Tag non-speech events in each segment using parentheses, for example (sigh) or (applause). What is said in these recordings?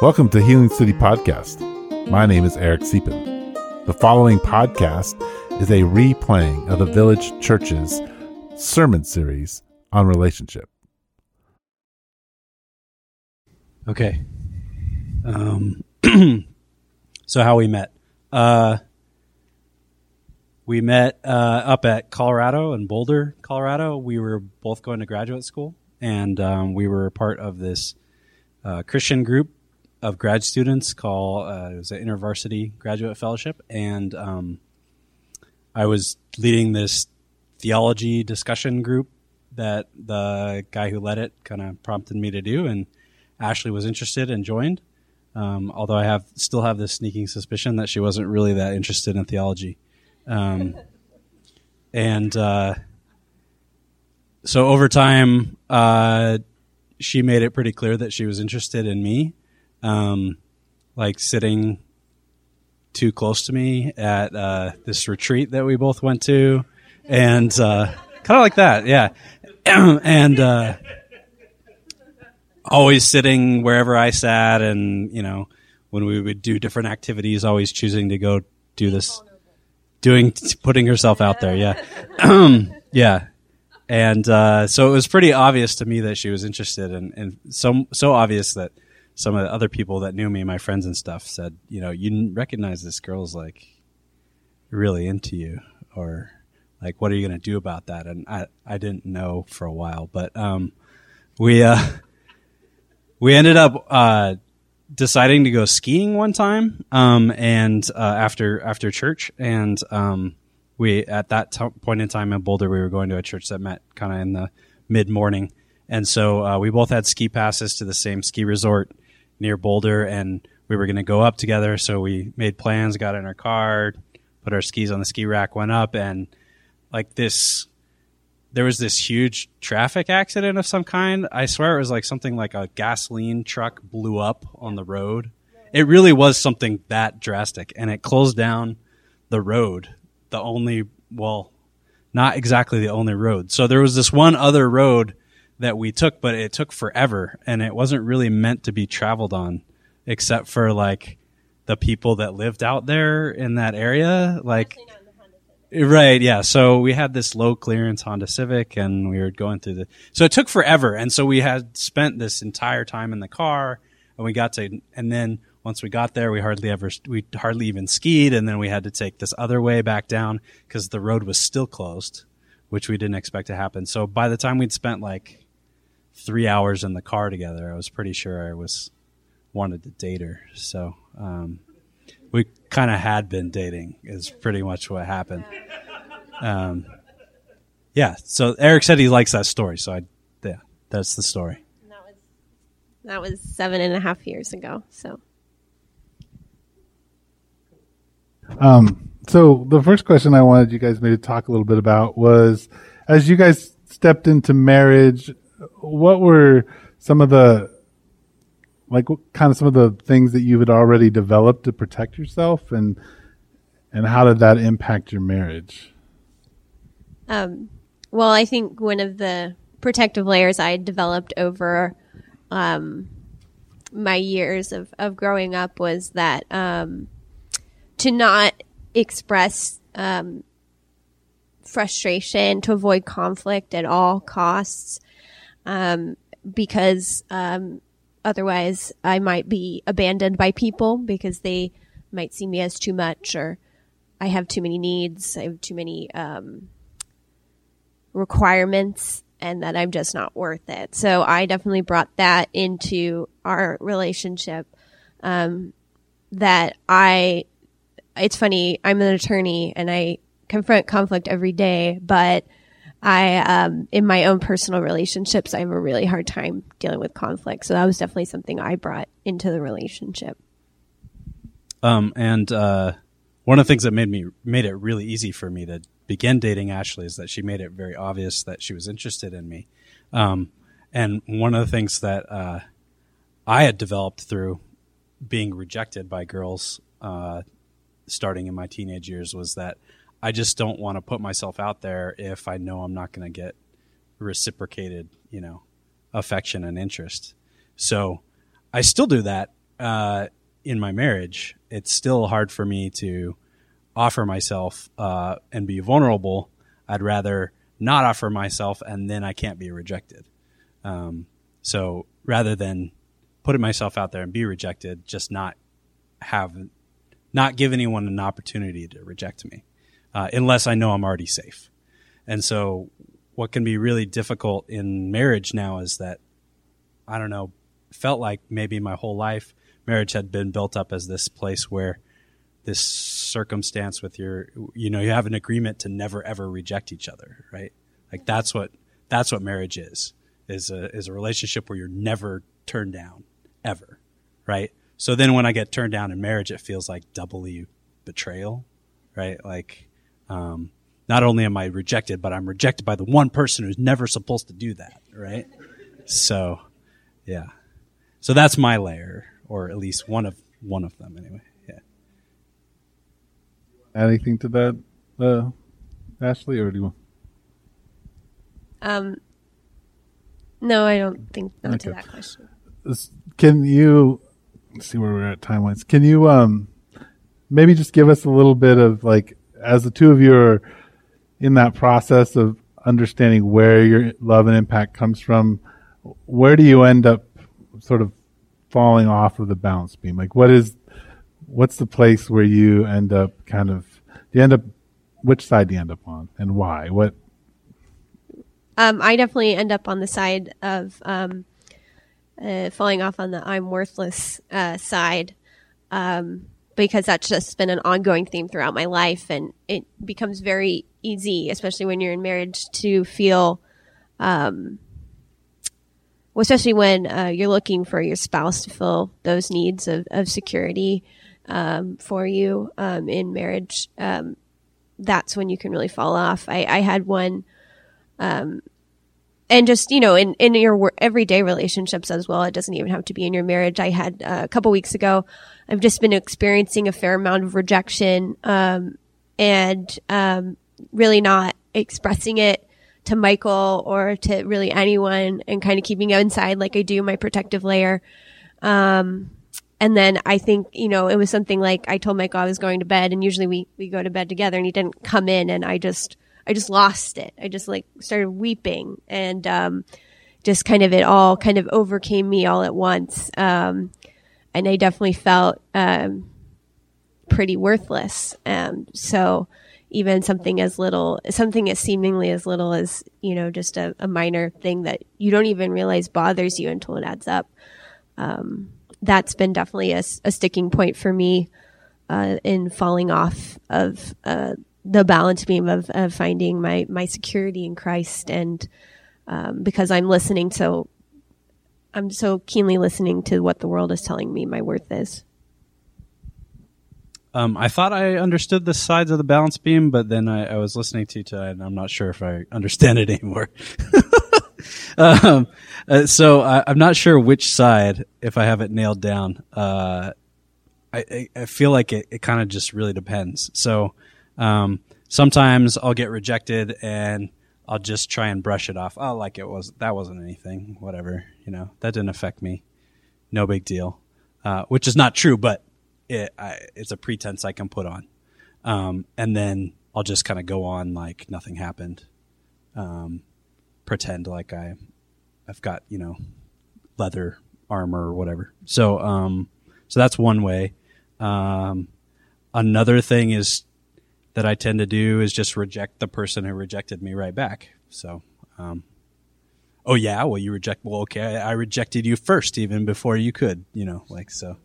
Welcome to Healing City Podcast. My name is Eric Siepen. The following podcast is a replaying of the Village Church's sermon series on relationship. Okay. Um, (clears throat) so how we met? Uh, we met uh, up at Colorado in Boulder, Colorado. We were both going to graduate school, and um, we were part of this uh, Christian group of grad students called uh, it was an InterVarsity Graduate Fellowship, and um, I was leading this theology discussion group that the guy who led it kind of prompted me to do, and Ashley was interested and joined. Um, although I have still have this sneaking suspicion that she wasn't really that interested in theology, um, (laughs) and uh, so over time, uh, she made it pretty clear that she was interested in me, um, like sitting too close to me at uh, this retreat that we both went to, and uh, kind of like that, yeah, (clears throat) and uh, always sitting wherever I sat, and you know, when we would do different activities, always choosing to go do this, doing putting herself out there, yeah, (clears throat) yeah. And uh, so it was pretty obvious to me that she was interested, and, and so so obvious that some of the other people that knew me, my friends and stuff, said, you know, you recognize this girl's like really into you, or like, what are you going to do about that? And I, I didn't know for a while, but um, we uh, (laughs) we ended up uh, deciding to go skiing one time, um, and uh, after after church, and um, we at that t- point in time in Boulder, we were going to a church that met kind of in the mid morning, and so uh, we both had ski passes to the same ski resort near Boulder, and we were going to go up together. So we made plans, got in our car, put our skis on the ski rack, went up, and like this, there was this huge traffic accident of some kind. I swear it was like something like a gasoline truck blew up on the road. It really was something that drastic, and it closed down the road. The only, well, not exactly the only road. So there was this one other road that we took, but it took forever and it wasn't really meant to be traveled on except for like the people that lived out there in that area. Like, right. Yeah. So we had this low clearance Honda Civic and we were going through the, so it took forever. And so we had spent this entire time in the car and we got to, and then once we got there, we hardly ever, we hardly even skied. And then we had to take this other way back down because the road was still closed, which we didn't expect to happen. So by the time we'd spent like three hours in the car together, I was pretty sure I was wanted to date her. So um, we kind of had been dating. Is pretty much what happened. Um, yeah. So Eric said he likes that story. So I, yeah, that's the story. That was that was seven and a half years ago. So. Um, so the first question I wanted you guys maybe to talk a little bit about was, as you guys stepped into marriage, what were some of the like what kind of some of the things that you had already developed to protect yourself and and how did that impact your marriage? Um, well i think one of the protective layers i developed over um, my years of, of growing up was that um, to not express um, frustration to avoid conflict at all costs um, because um, otherwise I might be abandoned by people because they might see me as too much or I have too many needs, I have too many um, requirements, and that I'm just not worth it. So I definitely brought that into our relationship. Um, that I, it's funny, I'm an attorney and I confront conflict every day, but I, um, in my own personal relationships, I have a really hard time dealing with conflict. So that was definitely something I brought into the relationship. Um, and uh, one of the things that made me made it really easy for me to begin dating Ashley is that she made it very obvious that she was interested in me. Um, and one of the things that uh, I had developed through being rejected by girls uh, starting in my teenage years was that I just don't want to put myself out there if I know I'm not going to get reciprocated, you know, affection and interest. So I still do that uh, in my marriage, it's still hard for me to offer myself uh, and be vulnerable. I'd rather not offer myself, and then I can't be rejected. Um, so rather than putting myself out there and be rejected, just not have, not give anyone an opportunity to reject me, uh, unless I know I'm already safe. And so, what can be really difficult in marriage now is that I don't know, felt like maybe my whole life marriage had been built up as this place where this circumstance with your you know you have an agreement to never ever reject each other right? Like that's what that's what marriage is is a is a relationship where you're never turned down ever right? So then when i get turned down in marriage it feels like doubly betrayal right? Like um, not only am i rejected but i'm rejected by the one person who's never supposed to do that right so yeah so that's my layer or at least one of one of them anyway yeah anything to that, uh, Ashley, or do you? want- Um, no, I don't think not to that question. Can you let's see where we're at time wise? Can you um maybe just give us a little bit of like as the two of you are in that process of understanding where your love and impact comes from, where do you end up sort of falling off of the balance beam? Like what is what's the place where you end up kind of do you end up which side do you end up on and why? What Um, I definitely end up on the side of um, uh, falling off on the I'm worthless uh, side um, because that's just been an ongoing theme throughout my life, and it becomes very easy, especially when you're in marriage, to feel. Um, especially when uh, you're looking for your spouse to fill those needs of, of security um, for you um, in marriage, um, that's when you can really fall off. I, I had one and just you know in in your everyday relationships as well it doesn't even have to be in your marriage. I had uh, a couple weeks ago i've just been experiencing a fair amount of rejection um, and um, really not expressing it to michael or to really anyone and kind of keeping it inside like i do my protective layer. Um, and then I think, you know, it was something like I told Michael I was going to bed and usually we, we go to bed together and he didn't come in and I just, I just lost it. I just like started weeping and, um, just kind of it all kind of overcame me all at once. Um, and I definitely felt, um, pretty worthless. Um, so even something as little, something as seemingly as little as, you know, just a, a minor thing that you don't even realize bothers you until it adds up that's been definitely a sticking point for me uh, in falling off of uh, the balance beam of, of finding my my security in Christ, and um, because I'm listening so I'm so keenly listening to what the world is telling me my worth is. Um, I thought I understood the sides of the balance beam, but then I, I was listening to you tonight, and I'm not sure if I understand it anymore. (laughs) um, uh, so I, I'm not sure which side, if I have it nailed down. Uh, I, I, I feel like it, it kind of just really depends. So um, sometimes I'll get rejected, and I'll just try and brush it off. Oh, like it was that wasn't anything, whatever. You know, that didn't affect me. No big deal. Uh, which is not true, but it, I, it's a pretense I can put on. Um, and then I'll just kind of go on like nothing happened. Um, pretend like I, I've got, you know, leather armor or whatever. So, um, so that's one way. Um, another thing is that I tend to do is just reject the person who rejected me right back. So, um, oh yeah, well you reject, well okay, I rejected you first even before you could, you know, like so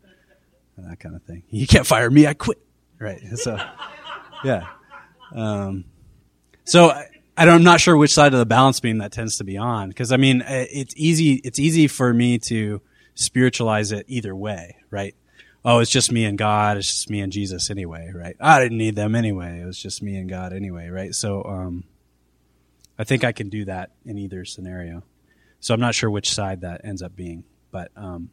that kind of thing. You can't fire me. I quit. Right. So, yeah. Um, so I, I I'm not sure which side of the balance beam that tends to be on. Cause I mean, it's easy, it's easy for me to spiritualize it either way. Right. Oh, it's just me and God. It's just me and Jesus anyway. Right. I didn't need them anyway. It was just me and God anyway. Right. So, um, I think I can do that in either scenario. So I'm not sure which side that ends up being, but, um,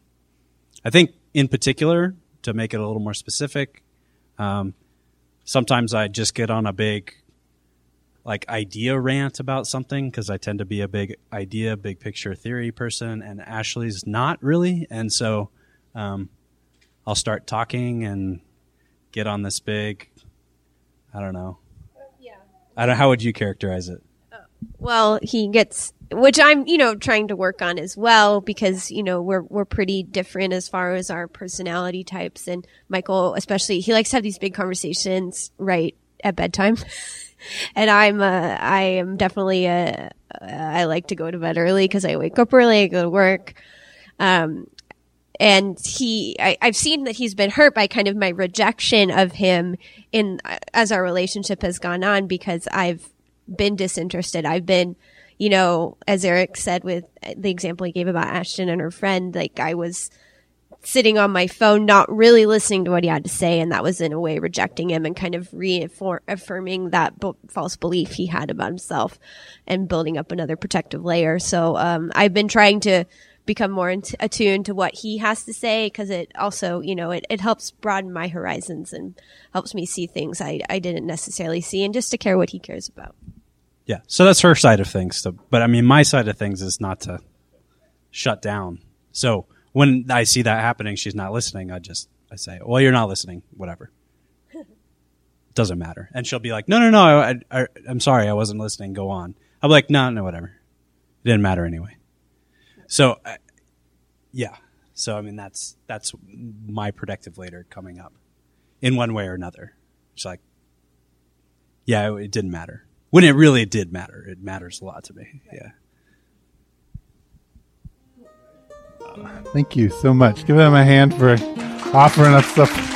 I think in particular, to make it a little more specific, um, sometimes I just get on a big like idea rant about something because I tend to be a big idea, big picture theory person, and Ashley's not really, and so um, I'll start talking and get on this big. I don't know. Yeah. I don't. How would you characterize it? Well, he gets, which I'm, you know, trying to work on as well because, you know, we're, we're pretty different as far as our personality types. And Michael, especially, he likes to have these big conversations right at bedtime. (laughs) and I'm, uh, I am definitely, uh, I like to go to bed early because I wake up early, I go to work. Um, and he I, i've seen that he's been hurt by kind of my rejection of him in as our relationship has gone on because i've been disinterested. I've been you know as eric said with the example he gave about ashton and her friend like i was sitting on my phone not really listening to what he had to say. And that was in a way rejecting him and kind of reaffirming that b- false belief he had about himself and building up another protective layer. So um, i've been trying to become more attuned to what he has to say because it also, you know, it, it helps broaden my horizons and helps me see things I, I didn't necessarily see and just to care what he cares about. Yeah. So that's her side of things. So, but I mean, my side of things is not to shut down. So when I see that happening, she's not listening. I just, I say, well, you're not listening, whatever. (laughs) Doesn't matter. And she'll be like, no, no, no, I, I, I'm sorry. I wasn't listening. Go on. I'm like, no, no, whatever. It didn't matter anyway. So, uh, yeah. So I mean, that's that's my protective later coming up, in one way or another. It's like, yeah, it, it didn't matter when it really did matter. It matters a lot to me. Yeah. Thank you so much. Give them a hand for offering us stuff